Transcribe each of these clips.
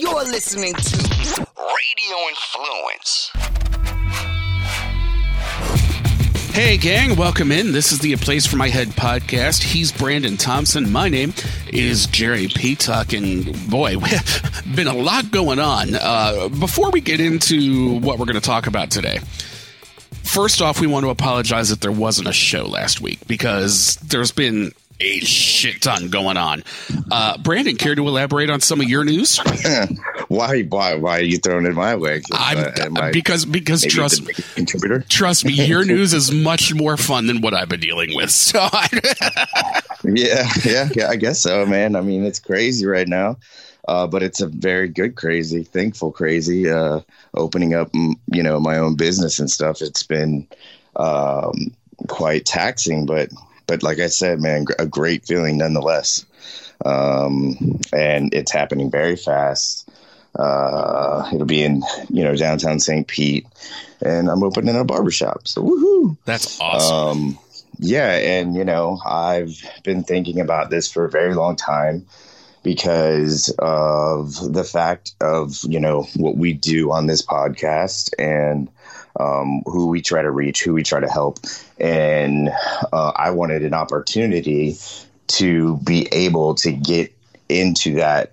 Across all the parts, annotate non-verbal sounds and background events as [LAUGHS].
You're listening to Radio Influence. Hey, gang, welcome in. This is the A Place for My Head podcast. He's Brandon Thompson. My name is Jerry Petuck, and boy, [LAUGHS] been a lot going on. Uh, before we get into what we're going to talk about today, first off, we want to apologize that there wasn't a show last week because there's been a shit ton going on. Uh, Brandon, care to elaborate on some of your news? [LAUGHS] why, why, why are you throwing it my way? Uh, because because trust me, contributor. Trust me, [LAUGHS] your news is much more fun than what I've been dealing with. So, [LAUGHS] yeah, yeah, yeah, I guess so, man. I mean, it's crazy right now. Uh, but it's a very good crazy, thankful crazy. Uh, opening up, you know, my own business and stuff. It's been um, quite taxing, but but like I said, man, a great feeling nonetheless. Um, and it's happening very fast. Uh, it'll be in you know downtown St. Pete, and I'm opening a barbershop. So woohoo! That's awesome. Um, yeah, and you know I've been thinking about this for a very long time because of the fact of you know what we do on this podcast and um, who we try to reach, who we try to help. And uh, I wanted an opportunity to be able to get into that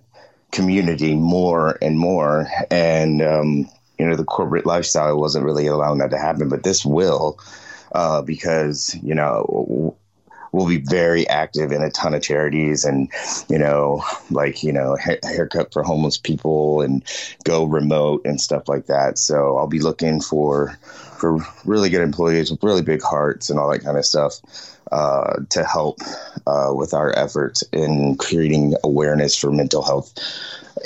community more and more. And, um, you know, the corporate lifestyle wasn't really allowing that to happen, but this will. Uh, because you know will be very active in a ton of charities and you know like you know ha- haircut for homeless people and go remote and stuff like that. So i'll be looking for for really good employees with really big hearts and all that kind of stuff uh, to help uh, with our efforts in creating awareness for mental health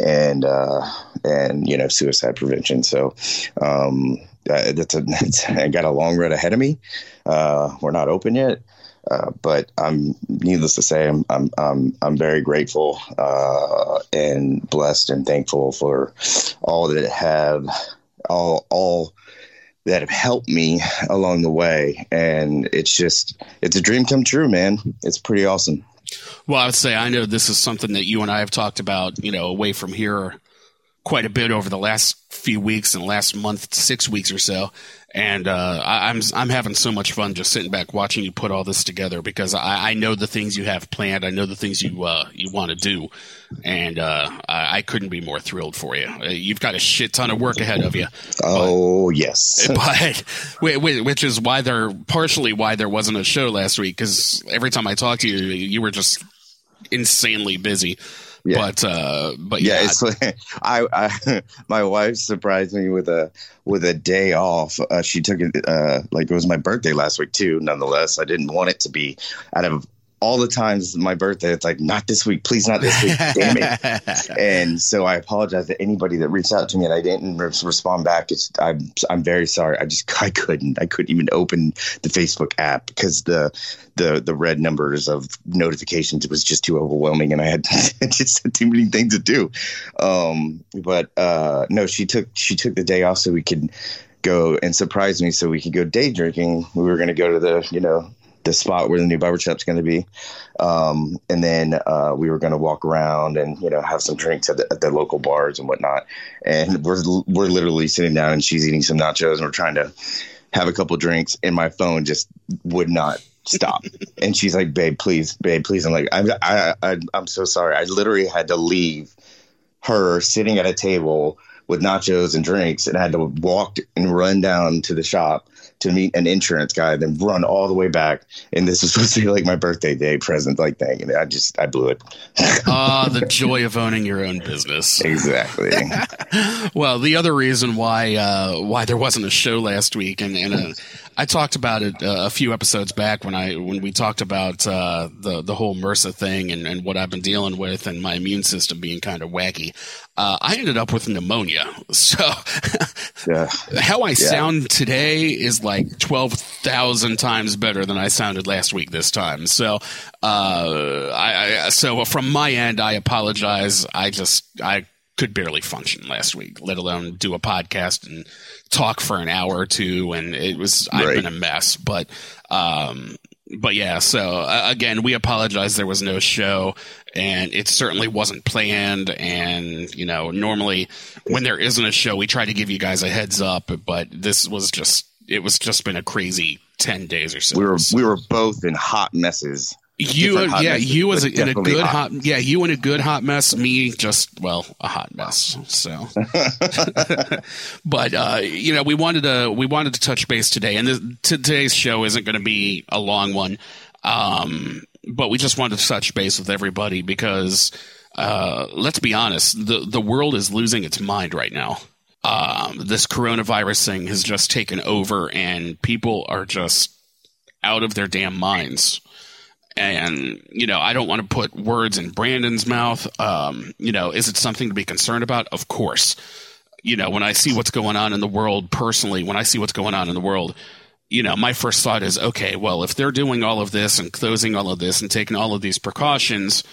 and uh, and you know suicide prevention. So um, that's a that's, [LAUGHS] I got a long road ahead of me. Uh, we're not open yet, uh, but I'm needless to say, I'm I'm I'm, I'm very grateful uh, and blessed and thankful for all that have all all that have helped me along the way, and it's just it's a dream come true, man. It's pretty awesome. Well, I would say I know this is something that you and I have talked about, you know, away from here quite a bit over the last few weeks and last month, six weeks or so and uh, I, am I'm, I'm having so much fun just sitting back watching you put all this together because I, I know the things you have planned. I know the things you uh, you want to do, and uh, I, I, couldn't be more thrilled for you. Uh, you've got a shit ton of work ahead of you. Oh but, yes, but [LAUGHS] which is why there partially why there wasn't a show last week because every time I talked to you, you were just insanely busy. Yeah. But uh, but yeah, yeah it's like, I, I [LAUGHS] my wife surprised me with a with a day off. Uh, she took it uh, like it was my birthday last week too. Nonetheless, I didn't want it to be out of all the times my birthday, it's like, not this week, please, not this week, damn it. [LAUGHS] And so I apologize to anybody that reached out to me and I didn't re- respond back. It's, I'm, I'm very sorry. I just, [LAUGHS] I couldn't, I couldn't even open the Facebook app because the, the, the red numbers of notifications was just too overwhelming and I had [LAUGHS] just too many things to do. Um, but, uh, no, she took, she took the day off so we could, go and surprise me so we could go day drinking. We were going to go to the, you know, the spot where the new barber shop's going to be. Um, and then uh, we were going to walk around and you know have some drinks at the, at the, local bars and whatnot. And we're we're literally sitting down and she's eating some nachos and we're trying to have a couple drinks and my phone just would not stop. [LAUGHS] and she's like, "Babe, please, babe, please." I'm like, "I'm I, I, I'm so sorry. I literally had to leave her sitting at a table." with nachos and drinks and I had to walk and run down to the shop to meet an insurance guy, then run all the way back. And this was [LAUGHS] supposed to be like my birthday day present, like thing. And I just, I blew it. [LAUGHS] Ah, the joy of owning your own business. Exactly. [LAUGHS] well, the other reason why, uh, why there wasn't a show last week, and, and uh, I talked about it uh, a few episodes back when I, when we talked about, uh, the, the whole MRSA thing and, and what I've been dealing with and my immune system being kind of wacky. Uh, I ended up with pneumonia. [LAUGHS] So yeah. how I yeah. sound today is like 12,000 times better than I sounded last week this time. So, uh, I, I, so from my end, I apologize. I just, I could barely function last week, let alone do a podcast and talk for an hour or two. And it was, I've been a mess, but, um, but yeah, so uh, again, we apologize. There was no show, and it certainly wasn't planned. And you know, normally when there isn't a show, we try to give you guys a heads up. But this was just it was just been a crazy ten days or so. We were So- we were both in hot messes. You yeah messes, you was in a good hot. hot. yeah you in a good hot mess me just well a hot mess so [LAUGHS] but uh you know we wanted to we wanted to touch base today and this, today's show isn't going to be a long one um but we just wanted to touch base with everybody because uh let's be honest the the world is losing its mind right now um this coronavirus thing has just taken over and people are just out of their damn minds and you know i don't want to put words in brandon's mouth um, you know is it something to be concerned about? Of course. You know when i see what's going on in the world personally when i see what's going on in the world you know my first thought is okay well if they're doing all of this and closing all of this and taking all of these precautions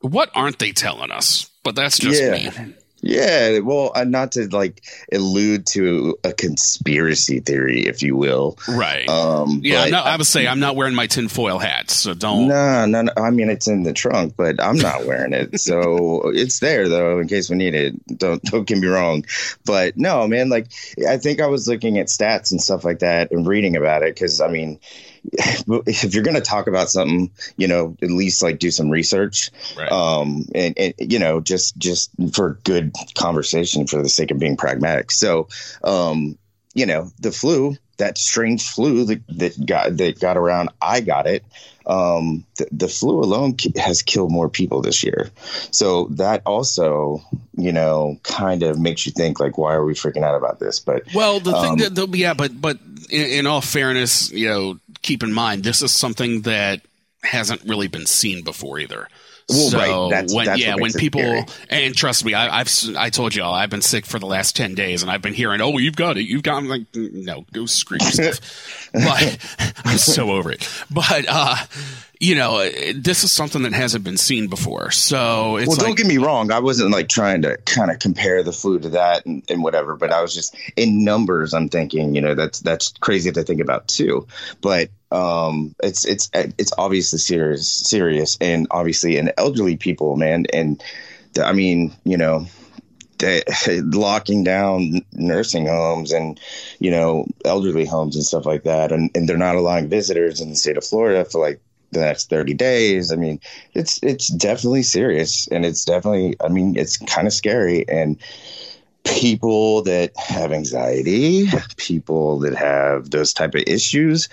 what aren't they telling us? But that's just Yeah. me Yeah, well, uh, not to like allude to a conspiracy theory, if you will. right Um, yeah no, i would say i'm not wearing my tinfoil hat so don't No, no, no. I mean, it's in the trunk, but I'm not [LAUGHS] wearing it, so it's there though in case we need it. Don't don't get me wrong, but no, man. Like, I think I was looking at stats and stuff like that and reading about it because I mean, [LAUGHS] if you're gonna talk about something, you know, at least like do some research, Right. um, and, and you know, just just for good conversation for the sake of being pragmatic. So, um, you know, the flu, that strange flu that, that got that got around, I got it. Um, the, the flu alone has killed more people this year. So that also, you know, kind of makes you think like, why are we freaking out about this? But Well, the Um, thing that they'll yeah, but but in, in all fairness, you know, keep in mind this is something that hasn't really been seen before either. Well, so right, that's- when that's yeah, when people scary. and trust me, I, I've s- I told you all I've been sick for the last ten days, and I've been hearing, oh, you've got it, you've got. I'm like, no, go screw yourself. [LAUGHS] but [LAUGHS] I'm so over it. But uh, you know, this is something that hasn't been seen before. So it's well, like don't get me wrong. I wasn't like trying to kind of compare the flu to that and, and whatever, but I was just in numbers. I'm thinking, you know, that's that's crazy to think about too. But um, it's it's it's obviously serious, serious, and obviously in elderly people, man. And the, I mean, you know, [LAUGHS] locking down nursing homes and you know elderly homes and stuff like that, and and they're not allowing visitors in the state of Florida for like the next 30 days. I mean, it's it's definitely serious and it's definitely I mean, it's kind of scary and people that have anxiety, people that have those type of issues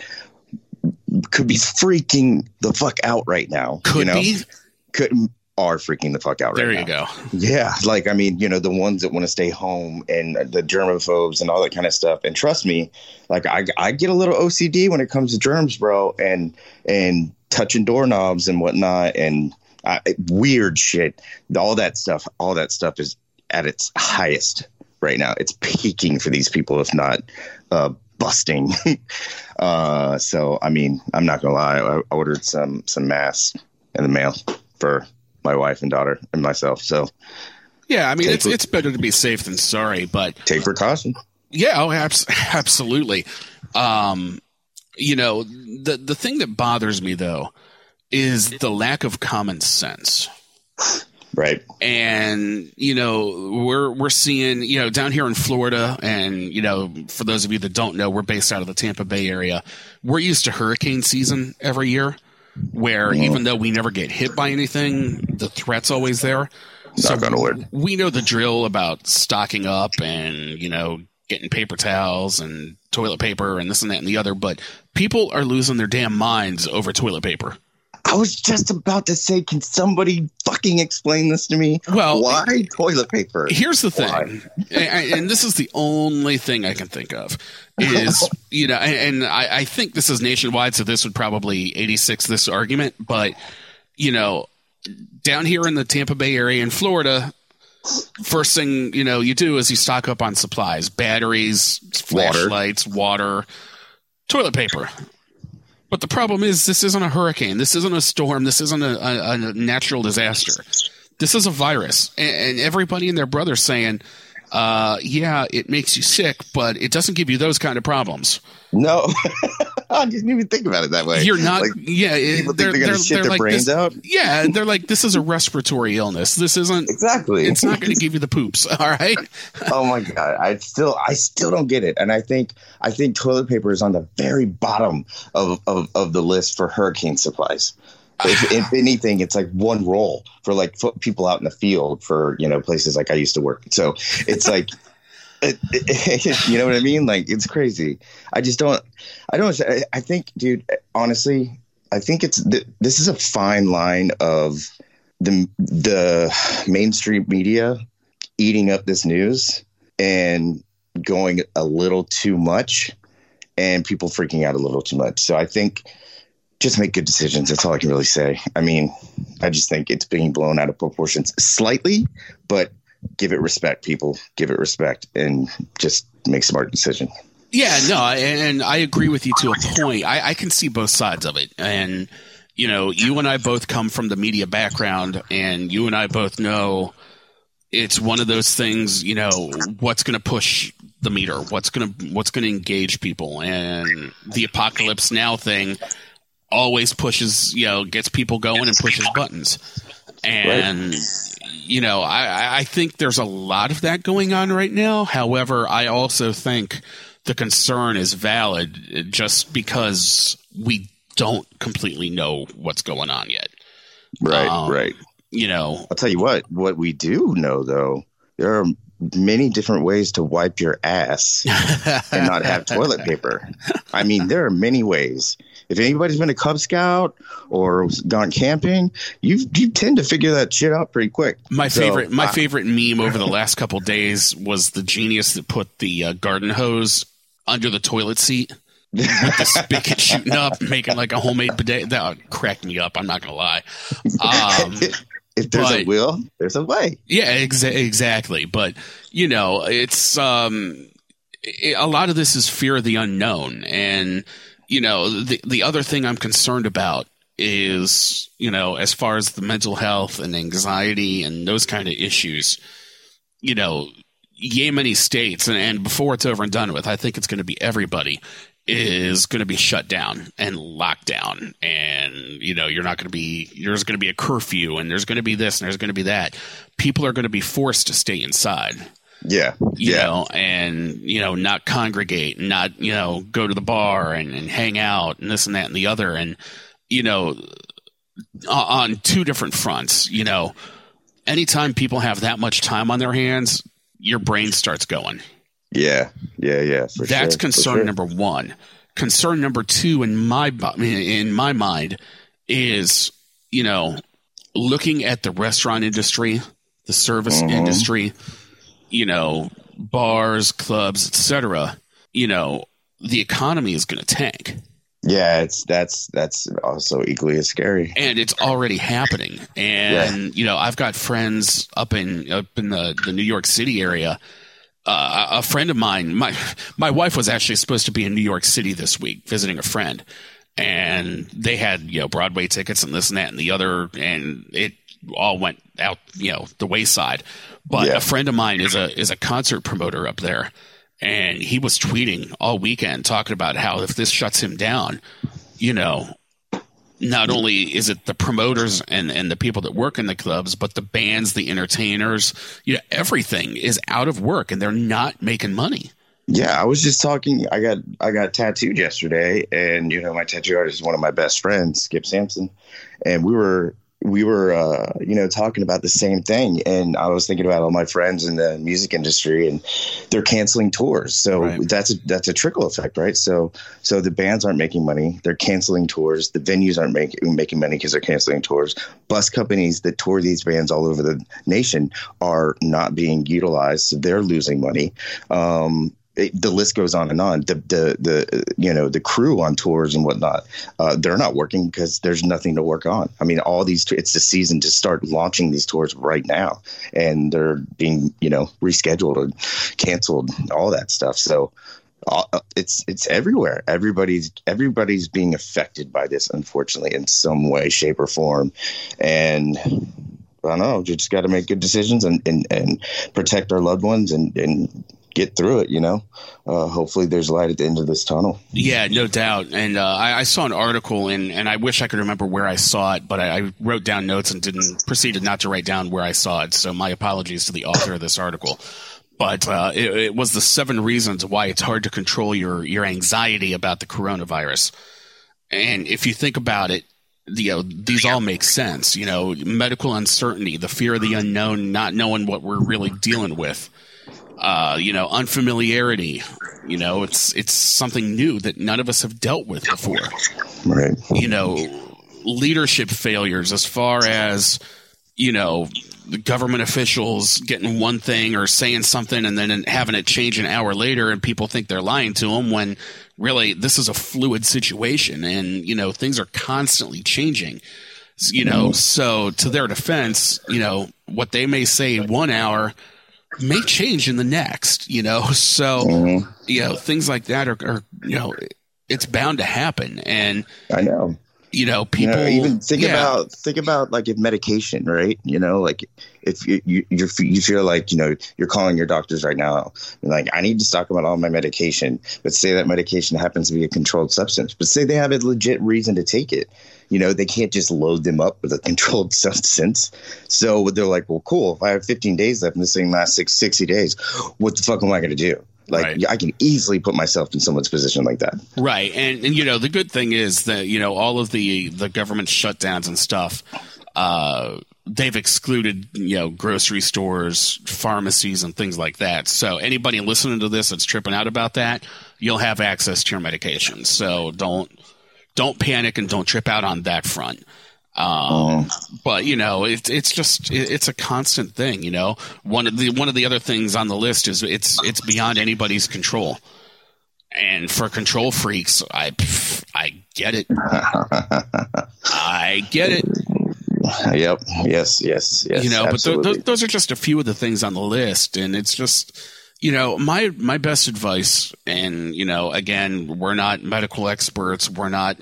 could be freaking the fuck out right now. could you know? be. Could are freaking the fuck out There right now. There you go. Yeah, like I mean, you know, the ones that want to stay home and the germaphobes and all that kind of stuff. And trust me, like I, I get a little OCD when it comes to germs, bro, and and touching doorknobs and whatnot, and I, weird shit. All that stuff, all that stuff is at its highest right now. It's peaking for these people, if not uh, busting. [LAUGHS] uh, so, I mean, I'm not gonna lie. I ordered some some masks in the mail for my wife and daughter and myself. So Yeah, I mean Take it's it- it's better to be safe than sorry, but take precaution. Yeah, oh, abs- [LAUGHS] absolutely. Um, you know, the the thing that bothers me though is the lack of common sense. Right. And you know, we're we're seeing you know down here in Florida, and you know, for those of you that don't know, we're based out of the Tampa Bay area. We're used to hurricane season every year, where even though we never get hit by anything, the threat's always there. Wood. we know the drill about stocking up and you know getting paper towels and toilet paper and this and that and the other but people are losing their damn minds over toilet paper I was just about to say, can somebody fucking explain this to me? Well, why toilet paper? here's the thing and, and this is the only thing i can think of is [LAUGHS] you know and, and I, I think this is nationwide so this would probably 86 this argument but you know down here in the tampa bay area in florida first thing you know you do is you stock up on supplies batteries Water. flashlights water toilet paper but the problem is this isn't a hurricane. This isn't a storm. This isn't a, a, a natural disaster. This is a virus. And, and everybody and their brother saying uh, yeah, it makes you sick, but it doesn't give you those kind of problems. No, [LAUGHS] I didn't even think about it that way. You're not, Like, yeah, people they're, think they're they're, gonna shit they're their like brains this, out. yeah, they're like, this is a respiratory illness. This isn't, Exactly. it's not going [LAUGHS] to give you the poops. [LAUGHS] All right. oh my god i still i still don't get it and i think i think toilet paper is on the very bottom of of, of the list for hurricane supplies if, if [SIGHS] anything it's like one role for like fo- people out in the field for you know places like i used to work. So it's [LAUGHS] like it, it- [LAUGHS] you know what i mean? Like it's crazy. I just don't i don't I, I think dude honestly i think it's th- this is a fine line of the the mainstream media eating up this news and going a little too much and people freaking out a little too much. So I think just make good decisions. That's all I can really say. I mean, I just think it's being blown out of proportions slightly, but give it respect, people. Give it respect and just make smart decisions. Yeah, no, and I agree with you to a point. I, I can see both sides of it, and you know, you and I both come from the media background, and you and I both know it's one of those things. You know, what's going to push the meter? What's going to what's going to engage people? And the apocalypse now thing always pushes, you know, gets people going and pushes buttons. And you know, I, I- I think there's a lot of that going on right now. However, I also think the concern is valid just because we don't completely know what's going on yet. Right, Um, right. You know, I'll tell you what, what we do know though, there are many different ways to wipe your ass and not have toilet paper. I mean, there are many ways. If anybody's been a Cub Scout or gone camping, you you tend to figure that shit out pretty quick. My So, favorite, my favorite meme over the last couple days was the genius that put the uh, garden hose under the toilet seat with the spigot [LAUGHS] shooting up, making like a homemade bidet. That cracked me up. I'm not gonna lie. Um, [LAUGHS] if there's a will, there's a way. yeah, exa- exactly. But you know, it's um, i a lot of this is fear of the unknown, and you know, the the other thing I'm concerned about is you know, as far as the mental health and anxiety and those kind of issues, you know, many states, and, and before it's over and done with, I think it's going to be everybody is going to be shut down and locked down. And you know you're not going to be there's going to be a curfew and there's going to be this and there's going to be that. People are going to be forced to stay inside Yeah, you yeah, know and you know not congregate not you know go to the bar and, and hang out and this and that and the other and you know on two different fronts you know anytime people have that much time on their hands your brain starts going yeah, yeah, yeah. For that's sure, concern sure. number one. Concern number two in my in my mind is you know looking at the restaurant industry, the service Mhm. industry, you know bars, clubs, etc. You know the economy is going to tank, Yeah, it's that's that's also equally as scary. and it's already happening. And you know I've got friends up in up in the the New York City area. uh, a friend of mine, my my wife was actually supposed to be in New York City this week visiting a friend, and they had you know Broadway tickets and this and that and the other, and it all went out you know the wayside. But Yeah. a friend of mine is a is a concert promoter up there, and he was tweeting all weekend talking about how if this shuts him down, you know. Not only is it the promoters and, and the people that work in the clubs, but the bands, the entertainers, you know, everything is out of work and they're not making money. Yeah, I was just talking. I got I got tattooed yesterday, and you know my tattoo artist is one of my best friends, Skip Sampson, and we were we were uh, you know talking about the same thing, and I was thinking about all my friends in the music industry, and they're canceling tours, so Right. that's a that's a trickle effect, right? So so the bands aren't making money, they're canceling tours, the venues aren't making making money because they're canceling tours. Bus companies that tour these bands all over the nation are not being utilized, so they're losing money. Um, it, the list goes on and on. The the the you know the crew on tours and whatnot, uh, they're not working because there's nothing to work on. I mean, all these it's the season to start launching these tours right now, and they're being you know rescheduled and canceled, all that stuff. So uh, it's it's everywhere. Everybody's everybody's being affected by this, unfortunately, in some way, shape, or form, and I don't know. You just got to make good decisions and, and, and protect our loved ones and, and get through it. You know, uh, hopefully there's light at the end of this tunnel. Yeah, no doubt. And uh, I, I, saw an article, and, and I wish I could remember where I saw it, but I, I, wrote down notes and didn't proceeded not to write down where I saw it. So my apologies to the author of this article. But uh, it, it was the seven reasons why it's hard to control your your anxiety about the coronavirus. And if you think about it, you know these all make sense. You know, medical uncertainty, the fear of the unknown, not knowing what we're really dealing with uh, you know, unfamiliarity. You know, it's it's something new that none of us have dealt with before. Right. You know, leadership failures as far as you know government officials getting one thing or saying something and then having it change an hour later and people think they're lying to them when really this is a fluid situation and you know things are constantly changing you know so to their defense you know what they may say one hour may change in the next, you know. [LAUGHS] So, mm-hmm. you know, things like that are, are, you know, it's bound to happen. And I know, you know, people you know, even think yeah. about think about like if medication, right? You know, like if you you you feel like you know you're calling your doctors right now, like I need to stock about all my medication, but say that medication happens to be a controlled substance, but say they have a legit reason to take it you know, they can't just load them up with a [LAUGHS] controlled substance. So they're like, well, cool. If I have 15 days left in this thing last six, 60 days, what the fuck am I going to do? Like right. I can easily put myself in someone's position like that. Right. And, and, you know, the good thing is that, you know, all of the, the government shutdowns and stuff, uh, they've excluded, you know, grocery stores, pharmacies, and things like that. So anybody listening to this that's tripping out about that, you'll have access to your medication. So don't don't panic and don't trip out on that front. Um, oh. But you know, it's it's just it's a constant thing. You know, one of the one of the other things on the list is it's it's beyond anybody's control. And for control freaks, I I get it. I get it. [LAUGHS] Yep. Yes. Yes. Yes. You know, absolutely. but th- th- those are just a few of the things on the list, and it's just you know, my my best advice, and you know, again, we're not medical experts, we're not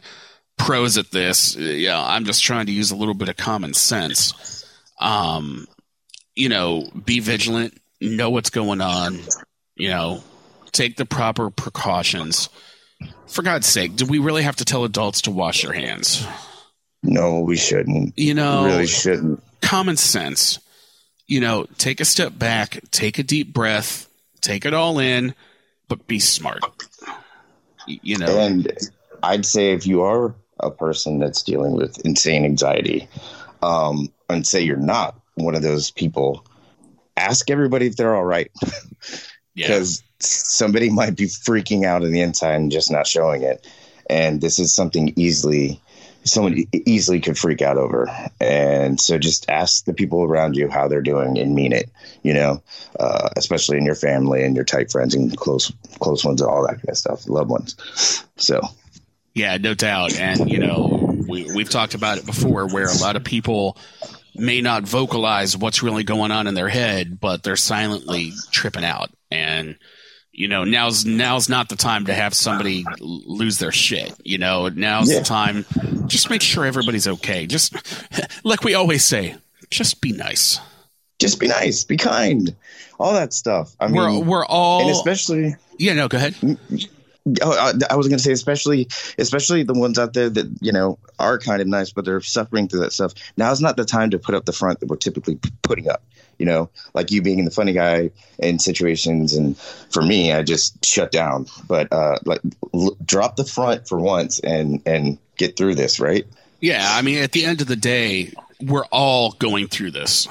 pros at this. Yeah, I'm just trying to use a little bit of common sense. Um, you know, be vigilant, know what's going on. You know, take the proper precautions. For God's sake, do we really have to tell adults to wash their hands? No, we shouldn't. You know, we really shouldn't. Common sense. You know, take a step back, take a deep breath, take it all in, but be smart. You know, and I'd say if you are a person that's dealing with insane anxiety, um, and say you're not one of those people, ask everybody if they're all right, because yeah. somebody might be freaking out on the inside and just not showing it. And this is something easily someone easily could freak out over. And so just ask the people around you how they're doing and mean it, you know, uh, especially in your family and your tight friends and close, close ones and all that kind of stuff, loved ones. So. Yeah, no doubt. And, you know, we, we've talked about it before where a lot of people may not vocalize what's really going on in their head, but they're silently tripping out. And, you know now's now's not the time to have somebody lose their shit you know now's yeah. the time just make sure everybody's okay just like we always say just be nice just be nice be kind all that stuff i mean we're, we're all and especially yeah no go ahead Oh, I was going to say, especially, especially the ones out there that you know are kind of nice, but they're suffering through that stuff. Now is not the time to put up the front that we're typically putting up you know, like you being the funny guy in situations. And for me, I just shut down. But uh, like, l- drop the front for once and and get through this, right? Yeah, I mean, at the end of the day, we're all going through this.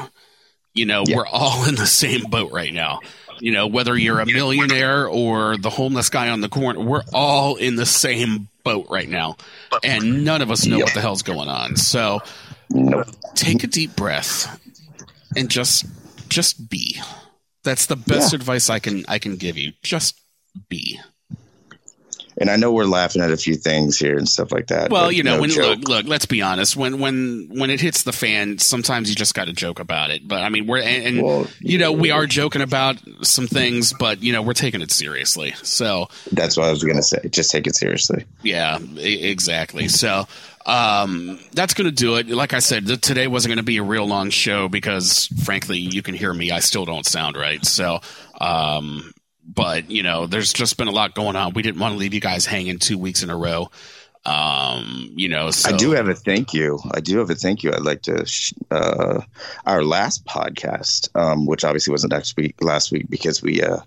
You know, yeah. we're all in the same boat right now. You know, whether you're a millionaire or the homeless guy on the corner, we're all in the same boat right now, and none of us know yep. what the hell's going on. So, nope. take a deep breath and just just be. That's the best yeah. advice I can I can give you. Just be. And I know we're laughing at a few things here and stuff like that. Well, you know, no when look, look, let's be honest. When when when it hits the fan, sometimes you just got to joke about it. But I mean, we're and, and well, you know, we are joking about some things, but you know, we're taking it seriously. So that's what I was going to say. Just take it seriously. Yeah, exactly. So um, that's going to do it. Like I said, th- today wasn't going to be a real long show because, frankly, you can hear me. I still don't sound right. So, um, but you know, there's just been a lot going on. We didn't want to leave you guys hanging two weeks in a row. Um, you know, so. I do have a thank you. I do have a thank you. I'd like to, sh- uh, our last podcast, um, which obviously wasn't next week, last week because we, uh,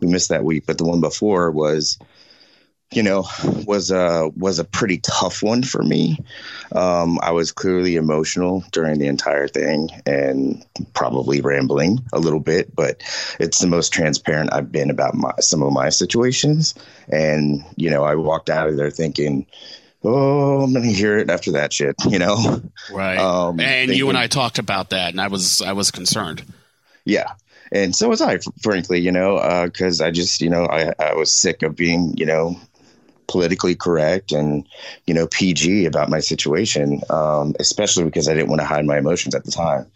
we missed that week, but the one before was, you know, was a was a pretty tough one for me. Um, I was clearly emotional during the entire thing and probably rambling a little bit, but it's the most transparent I've been about my, some of my situations. And you know, I walked out of there thinking, "Oh, I'm gonna hear it after that shit," [LAUGHS] you know. Right. Um, and you and I talked about that, and I was I was concerned. Yeah. And so was I, frankly, you know, because I just, you know, I, I was sick of being, you know, politically correct and, you know, PG about my situation, um, especially because I didn't want to hide my emotions at the time.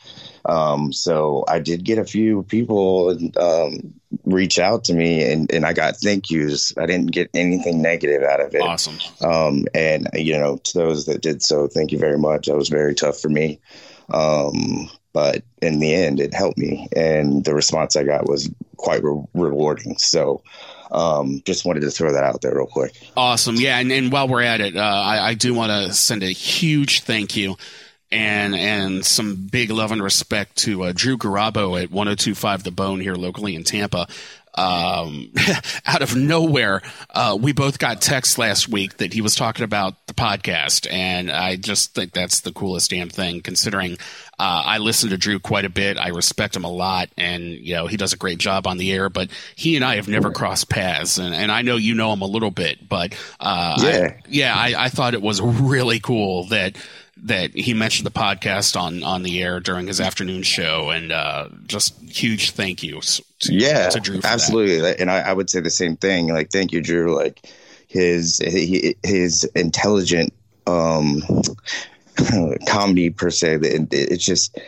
Um, so I did get a few people um, reach out to me and, and I got thank yous. I didn't get anything negative out of it. Awesome. Um, and you know, to those that did so, thank you very much. That was very tough for me. Um, but in the end, it helped me, and the response I got was quite re- rewarding. So, um, just wanted to throw that out there real quick. Awesome. Yeah. And, and while we're at it, uh, I, I do want to send a huge thank you and and some big love and respect to uh, Drew Garabo at 1025 The Bone here locally in Tampa. Um, [LAUGHS] out of nowhere, uh, we both got texts last week that he was talking about the podcast, and I just think that's the coolest damn thing. Considering uh, I listen to Drew quite a bit, I respect him a lot, and you know he does a great job on the air. But he and I have never crossed paths, and, and I know you know him a little bit, but uh, I- Yeah. yeah, I, I thought it was really cool that that he mentioned the podcast on on the air during his afternoon show, and uh, just huge thank you. To, Yeah, to Drew for that. absolutely. And I, I would say the same thing. Like, thank you, Drew. Like his he- his intelligent um, [LAUGHS] comedy per se. it- It's just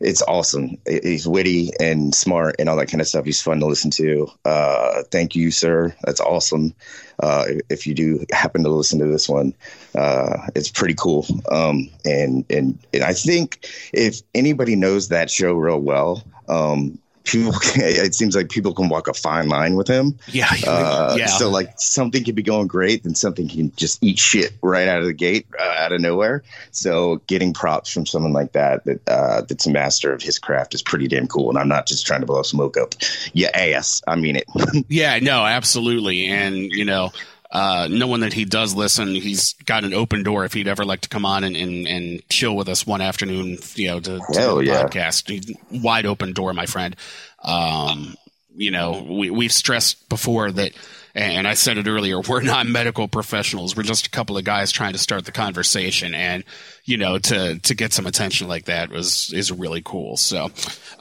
it's awesome. He's witty and smart and all that kind of stuff. He's fun to listen to. Uh, thank you, sir. That's awesome. Uh, if you do happen to listen to this one, uh, it's pretty cool. Um, and, and and I think if anybody knows that show real well, um, people [LAUGHS] can, it seems like people can walk a fine line with him. Yeah, Uh, yeah. So like something can be going great, then something can just eat shit right out of the gate, uh, out of nowhere. So getting props from someone like that, that uh, that's a master of his craft, is pretty damn cool. And I'm not just trying to blow smoke up your ass. I mean it. [LAUGHS] Yeah, no, absolutely. And, you know, uh, knowing that he does listen, he's got an open door if he'd ever like to come on and, and, and chill with us one afternoon, you know, to, Hell the yeah. podcast. Wide open door, my friend. Um, you know, we, we've stressed before that, and I said it earlier, we're not medical professionals. We're just a couple of guys trying to start the conversation. And, you know, to, to get some attention like that was, is really cool. So,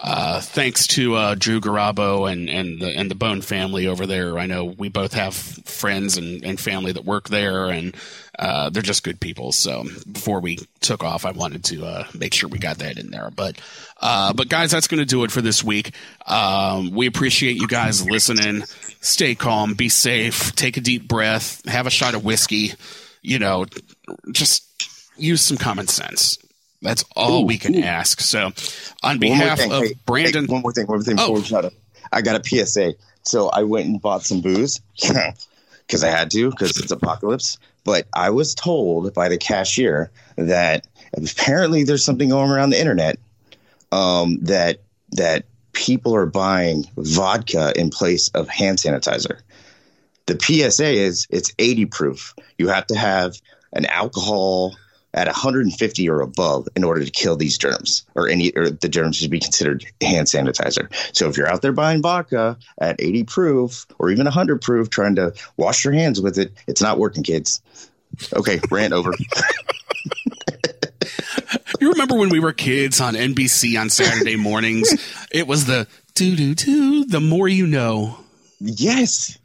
uh, thanks to, uh, Drew Garabo and, and the, and the Bone family over there. I know we both have friends and, and family that work there and, uh, they're just good people. So before we took off, I wanted to, uh, make sure we got that in there. But, uh, but guys, that's going to do it for this week. Um, we appreciate you guys listening. Stay calm, be safe, take a deep breath, have a shot of whiskey, you know, just use some common sense. That's all Ooh, we can ooh. ask. So, on behalf of Hey, Brandon, hey, one more thing. One more thing Oh. before we shut up. I got a PSA. So I went and bought some booze [LAUGHS] because I had to because it's apocalypse. But I was told by the cashier that apparently there's something going around the internet um, that that people are buying vodka in place of hand sanitizer. The PSA is it's 80 proof. You have to have an alcohol at 150 or above in order to kill these germs or any or the germs should be considered hand sanitizer. So if you're out there buying vodka at 80 proof or even 100 proof trying to wash your hands with it, it's not working kids. Okay, rant over. [LAUGHS] you remember when we were kids on NBC on Saturday mornings? it was the do do do. The more you know. yes.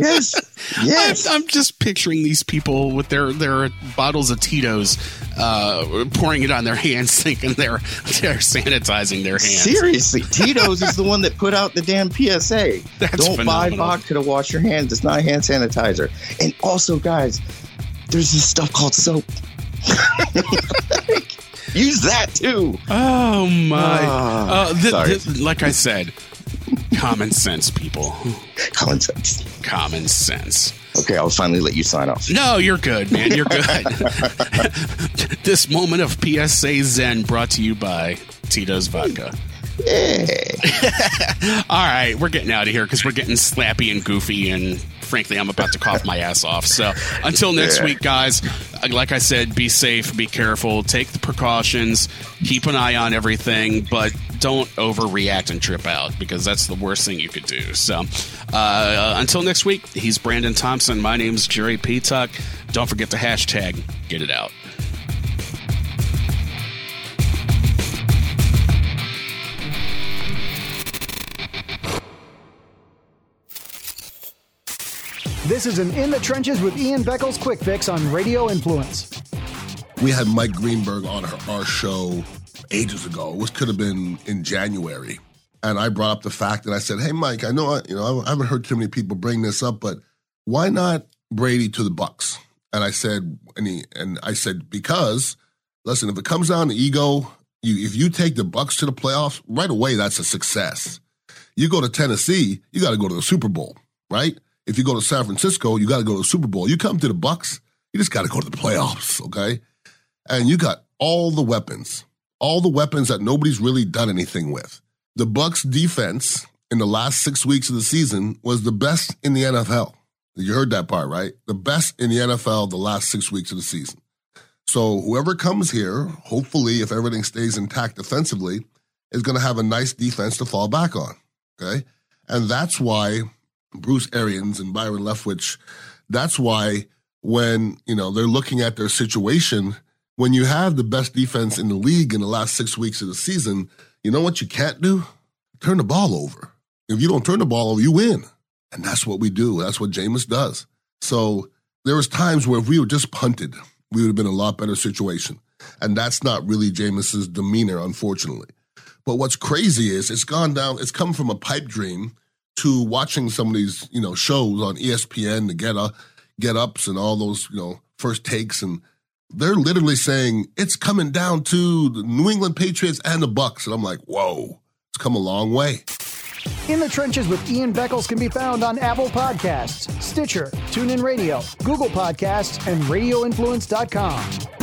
Yes. [LAUGHS] Yes. I'm, I'm just picturing these people with their their bottles of Tito's, uh, pouring it on their hands, [LAUGHS] thinking they're they're sanitizing their hands. Seriously, Tito's is the one that put out the damn PSA. That's Don't buy phenomenal. vodka to wash your hands. It's not hand sanitizer. And also, guys, there's this stuff called soap. [LAUGHS] Use that too. Oh my! Ah, uh, th- sorry. th- like I said, common sense, people. Common sense. Common sense. Okay, I'll finally let you sign off. No, you're good, man. You're good. [LAUGHS] this moment of PSA Zen brought to you by Tito's Vodka. [LAUGHS] All right, we're getting out of here because we're getting slappy and goofy, and frankly, I'm about to cough my ass off. So until next Yeah. week, guys, like I said, be safe, be careful, take the precautions, keep an eye on everything, but don't overreact and trip out because that's the worst thing you could do. So uh, until next week, he's Brandon Thompson. My name's Jerry Petuck. Don't forget the hashtag, get it out. This is an In the Trenches with Ian Beckles quick fix on Radio Influence. we had Mike Greenberg on our, our show ages ago, which could have been in January. And I brought up the fact that I said, "Hey, Mike, I know I, you know I haven't heard too many people bring this up, but why not Brady to the Bucks?" And I said, and, he, and I said because listen, if it comes down to ego, you if you take the Bucks to the playoffs right away, that's a success. You go to Tennessee, you got to go to the Super Bowl, right? If you go to San Francisco, you got to go to the Super Bowl. You come to the Bucks, you just got to go to the playoffs, okay? And you got all the weapons, all the weapons that nobody's really done anything with. The Bucks defense in the last 6 weeks of the season was the best in the NFL. You heard that part, right? The best in the NFL the last 6 weeks of the season. So whoever comes here, hopefully if everything stays intact defensively, is going to have a nice defense to fall back on, okay? And that's why Bruce Arians and Byron Leftwich, that's why when, you know, they're looking at their situation, when you have the best defense in the league in the last six weeks of the season, you know what you can't do? Turn the ball over. If you don't turn the ball over, you win. And that's what we do. That's what Jameis does. So there was times where if we were just punted, we would have been in a lot better situation. And that's not really Jameis's demeanor, unfortunately. But what's crazy is it's gone down, it's come from a pipe dream to watching some of these, you know, shows on ESPN, the get up, get ups and all those, you know, first takes and they're literally saying it's coming down to the New England Patriots and the Bucks. And I'm like, whoa, it's come a long way. In the Trenches with Ian Beckles can be found on Apple Podcasts, Stitcher, TuneIn Radio, Google Podcasts, and RadioInfluence.com.